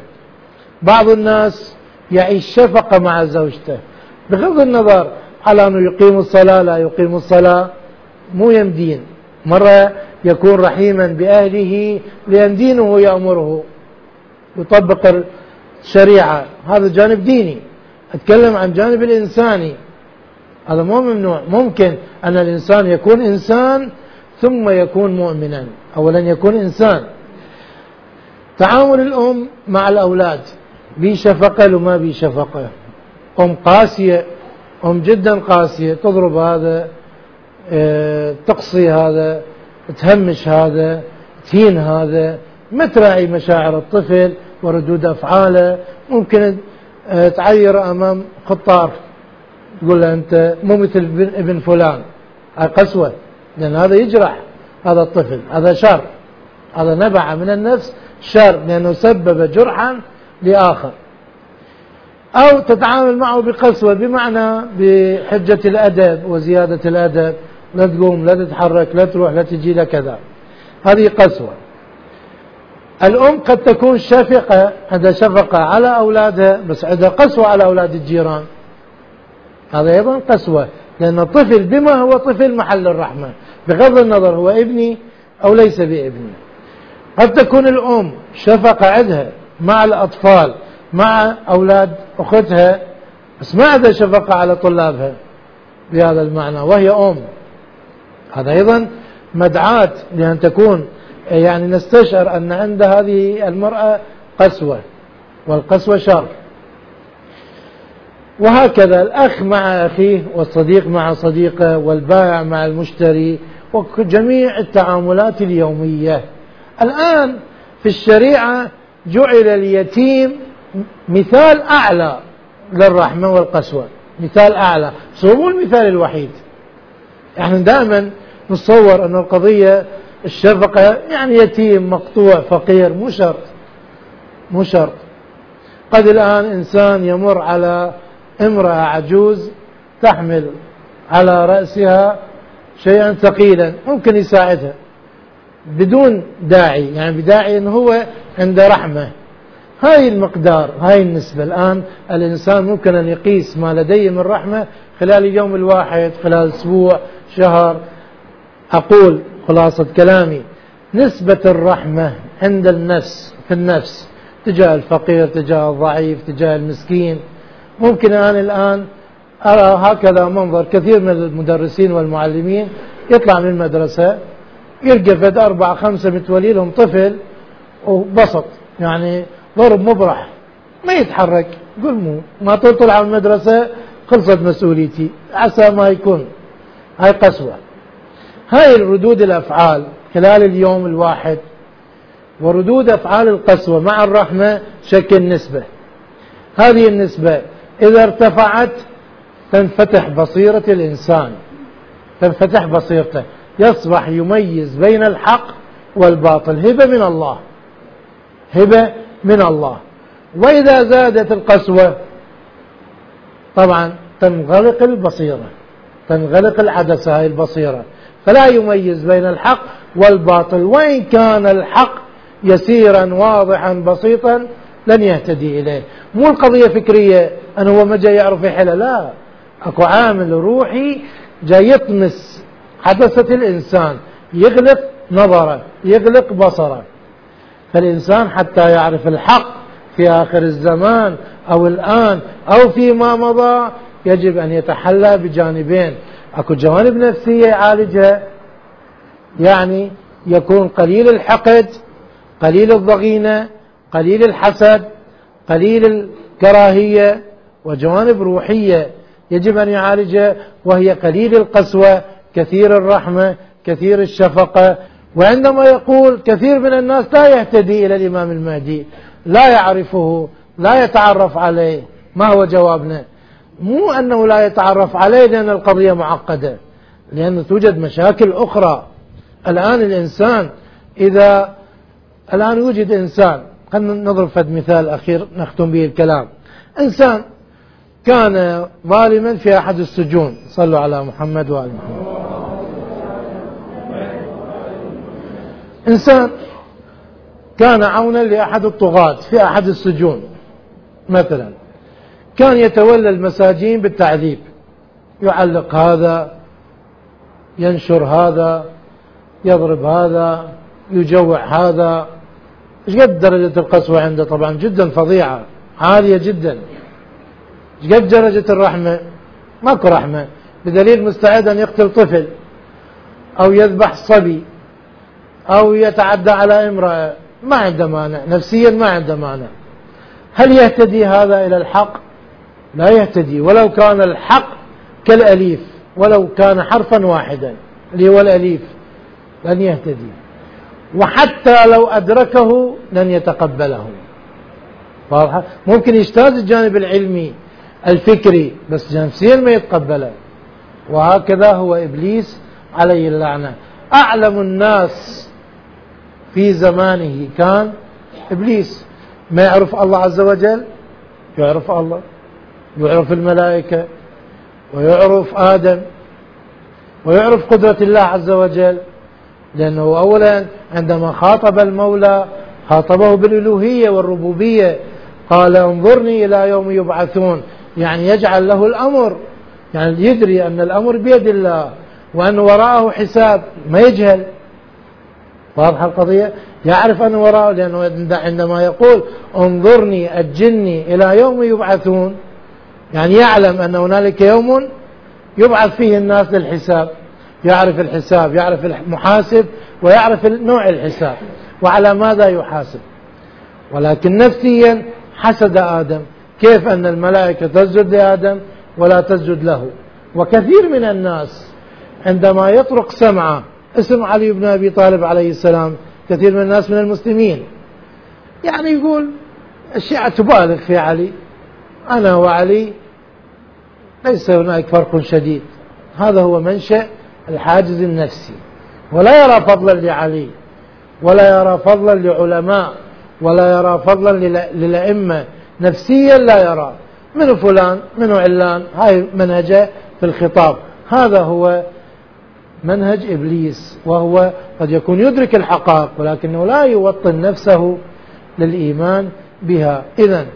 بعض الناس يعيش شفقة مع زوجته. بغض النظر على أنه يقيم الصلاة لا يقيم الصلاة مو يمدين. مرة يكون رحيما بأهله لأن دينه يأمره. يطبق الشريعة. هذا جانب ديني. أتكلم عن جانب الإنساني. هذا مو ممنوع. ممكن أن الإنسان يكون إنسان ثم يكون مؤمنا أولا يكون إنسان. تعامل الأم مع الأولاد. بشفقة لو ما بشفقة أم قاسية أم جدا قاسية تضرب هذا آه تقصي هذا تهمش هذا تهين هذا. ما تراعي مشاعر الطفل وردود أفعاله. ممكن آه تعير أمام خطار تقول له أنت مو مثل ابن فلان. هاي قسوة لأن هذا يجرح هذا الطفل هذا شر هذا نبع من النفس شر لأنه سبب جرحا لآخر. أو تتعامل معه بقسوة بمعنى بحجة الأدب وزيادة الأدب لا تقوم لا تتحرك لا تروح لا تجي لا كذا. هذه قسوة. الأم قد تكون شفقة عندها شفقة على أولادها بس عندها قسوة على أولاد الجيران. هذا أيضا قسوة لأن الطفل بما هو طفل محل الرحمة. بغض النظر هو ابني أو ليس بابني. قد تكون الأم شفقة عندها مع الأطفال مع أولاد أختها. بس ما عندها شفقة على طلابها بهذا المعنى وهي أم. هذا أيضا مدعاة لأن تكون يعني نستشعر أن عند هذه المرأة قسوة والقسوة شر. وهكذا الأخ مع أخيه والصديق مع صديقه والبائع مع المشتري وجميع التعاملات اليومية. الآن في الشريعة جعل اليتيم مثال أعلى للرحمة والقسوة. مثال أعلى. هو المثال الوحيد. يعني دائما نتصور أن القضية الشفقة يعني يتيم مقطوع فقير مو شرط. مو شرط. قد الآن إنسان يمر على امرأة عجوز تحمل على رأسها شيئا ثقيلا ممكن يساعدها. بدون داعي يعني بداعي أنه هو عنده رحمة. هاي المقدار هاي النسبة الآن الإنسان ممكن أن يقيس ما لديه من رحمة خلال اليوم الواحد خلال أسبوع شهر. أقول خلاصة كلامي نسبة الرحمة عند النفس في النفس تجاه الفقير تجاه الضعيف تجاه المسكين. ممكن أنا الآن أرى هكذا منظر كثير من المدرسين والمعلمين يطلع من المدرسة يلقى فد أربعة خمسة متولي لهم طفل وبسط يعني ضرب مبرح ما يتحرك قل مو ما تطلع من المدرسة خلصت مسؤوليتي عسى ما يكون. هاي قسوة. هاي الردود الأفعال خلال اليوم الواحد وردود أفعال القسوة مع الرحمة شكل نسبة هذه النسبة إذا ارتفعت تنفتح بصيرة الإنسان تنفتح بصيرته. يصبح يميز بين الحق والباطل. هبة من الله. هبة من الله. وإذا زادت القسوة طبعا تنغلق البصيرة. تنغلق العدسة هاي البصيرة. فلا يميز بين الحق والباطل. وإن كان الحق يسيرا واضحا بسيطا لن يهتدي إليه. مو القضية فكرية أنه هو ما جاي يعرف يحلها لا. أكو عامل روحي جاي يطمس حدثة الإنسان يغلق نظره يغلق بصره. فالإنسان حتى يعرف الحق في آخر الزمان أو الآن أو فيما مضى يجب أن يتحلى بجانبين. أكو جوانب نفسية يعالجها يعني يكون قليل الحقد قليل الضغينة قليل الحسد قليل الكراهية وجوانب روحية يجب أن يعالجها وهي قليل القسوة كثير الرحمة كثير الشفقة. وعندما يقول كثير من الناس لا يهتدي إلى الإمام المهدي لا يعرفه لا يتعرف عليه. ما هو جوابنا؟ مو أنه لا يتعرف عليه لأن القضية معقدة لأن توجد مشاكل أخرى. الآن الإنسان إذا الآن يوجد إنسان خلينا نضرب فد مثال أخير نختم به الكلام. إنسان كان ظالما في أحد السجون. صلوا على محمد وآل محمد. إنسان كان عونا لأحد الطغاة في أحد السجون مثلا. كان يتولى المساجين بالتعذيب. يعلق هذا ينشر هذا يضرب هذا يجوع هذا. إيش قد درجة القسوة عنده؟ طبعا جدا فظيعة عالية جدا. قد درجة الرحمة؟ ماكو رحمة. بدليل مستعد أن يقتل طفل أو يذبح صبي أو يتعدى على امرأة. ما عنده مانع. نفسيا ما عنده مانع. هل يهتدي هذا إلى الحق؟ لا يهتدي. ولو كان الحق كالأليف ولو كان حرفا واحدا اللي هو الأليف لن يهتدي. وحتى لو أدركه لن يتقبله. واضحة ممكن يجتاز الجانب العلمي الفكري بس نفسيا ما يتقبله. وهكذا هو إبليس عليه اللعنة. أعلم الناس في زمانه كان إبليس. ما يعرف الله عز وجل؟ يعرف الله. يعرف الملائكة. ويعرف آدم. ويعرف قدرة الله عز وجل. لأنه أولا عندما خاطب المولى خاطبه بالألوهية والربوبية قال انظرني إلى يوم يبعثون. يعني يجعل له الأمر يعني يدري أن الأمر بيد الله وأن وراءه حساب ما يجهل. واضحة القضية؟ يعرف أن وراءه لأنه عندما يقول انظرني أجلني إلى يوم يبعثون يعني يعلم أن هنالك يوم يبعث فيه الناس للحساب. يعرف الحساب يعرف المحاسب ويعرف نوع الحساب وعلى ماذا يحاسب. ولكن نفسيا حسد آدم. كيف أن الملائكة تسجد لآدم ولا تسجد له. وكثير من الناس عندما يطرق سمعه اسم علي بن أبي طالب عليه السلام كثير من الناس من المسلمين. يعني يقول الشيعة تبالغ في علي. أنا وعلي ليس هناك فرق شديد. هذا هو منشأ الحاجز النفسي. ولا يرى فضلا لعلي ولا يرى فضلا لعلماء ولا يرى فضلا للأئمة نفسيا لا يرى. من فلان من علان هاي منهجه في الخطاب. هذا هو منهج إبليس وهو قد يكون يدرك الحقائق ولكنه لا يوطن نفسه للإيمان بها. إذا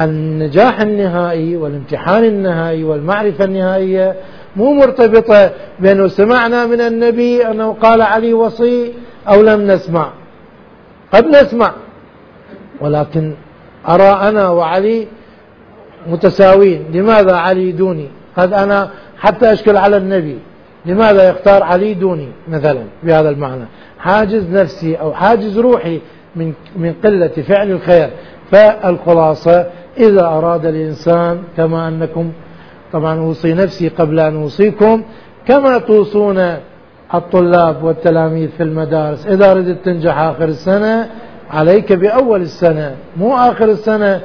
النجاح النهائي والامتحان النهائي والمعرفة النهائية مو مرتبطة بأنه سمعنا من النبي أنه قال علي وصي أو لم نسمع. قد نسمع ولكن أرى أنا وعلي متساوين. لماذا علي دوني؟ قد أنا حتى أشكل على النبي. لماذا يختار علي دوني مثلا بهذا المعنى؟ حاجز نفسي أو حاجز روحي من من قلة فعل الخير. فالخلاصة إذا أراد الإنسان كما أنكم طبعا أوصي نفسي قبل أن أوصيكم كما توصون الطلاب والتلاميذ في المدارس. إذا أردت تنجح آخر السنة عليك بأول السنة مو آخر السنة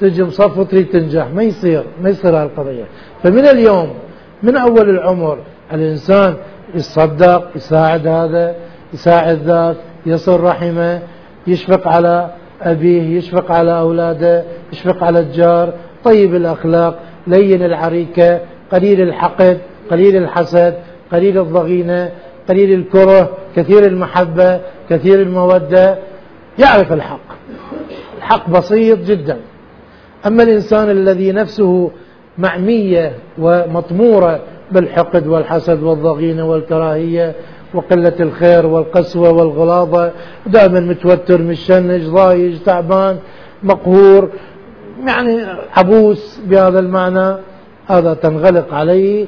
تجي مصف وتريد تنجح ما يصير ما يصير هالقضية. فمن اليوم من أول العمر الإنسان يصدق يساعد هذا يساعد ذاك يصل رحمه يشفق على أبيه يشفق على أولاده يشفق على الجار طيب الأخلاق لين العريكة قليل الحقد قليل الحسد قليل الضغينة قليل الكره كثير المحبة كثير المودة يعرف الحق. الحق بسيط جدا. أما الإنسان الذي نفسه معمية ومطمورة بالحقد والحسد والضغينة والكراهية وقلة الخير والقسوة والغلاظة دائما متوتر مشنج ضايج تعبان مقهور يعني عبوس بهذا المعنى هذا تنغلق عليه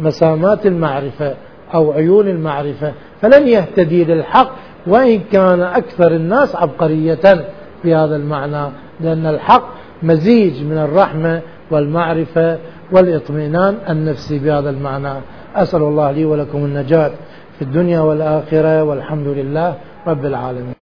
مسامات المعرفة أو عيون المعرفة. فلن يهتدي للحق وإن كان أكثر الناس عبقرية في هذا المعنى لأن الحق مزيج من الرحمة والمعرفة والإطمئنان النفسي بهذا المعنى. أسأل الله لي ولكم النجاة في الدنيا والآخرة والحمد لله رب العالمين.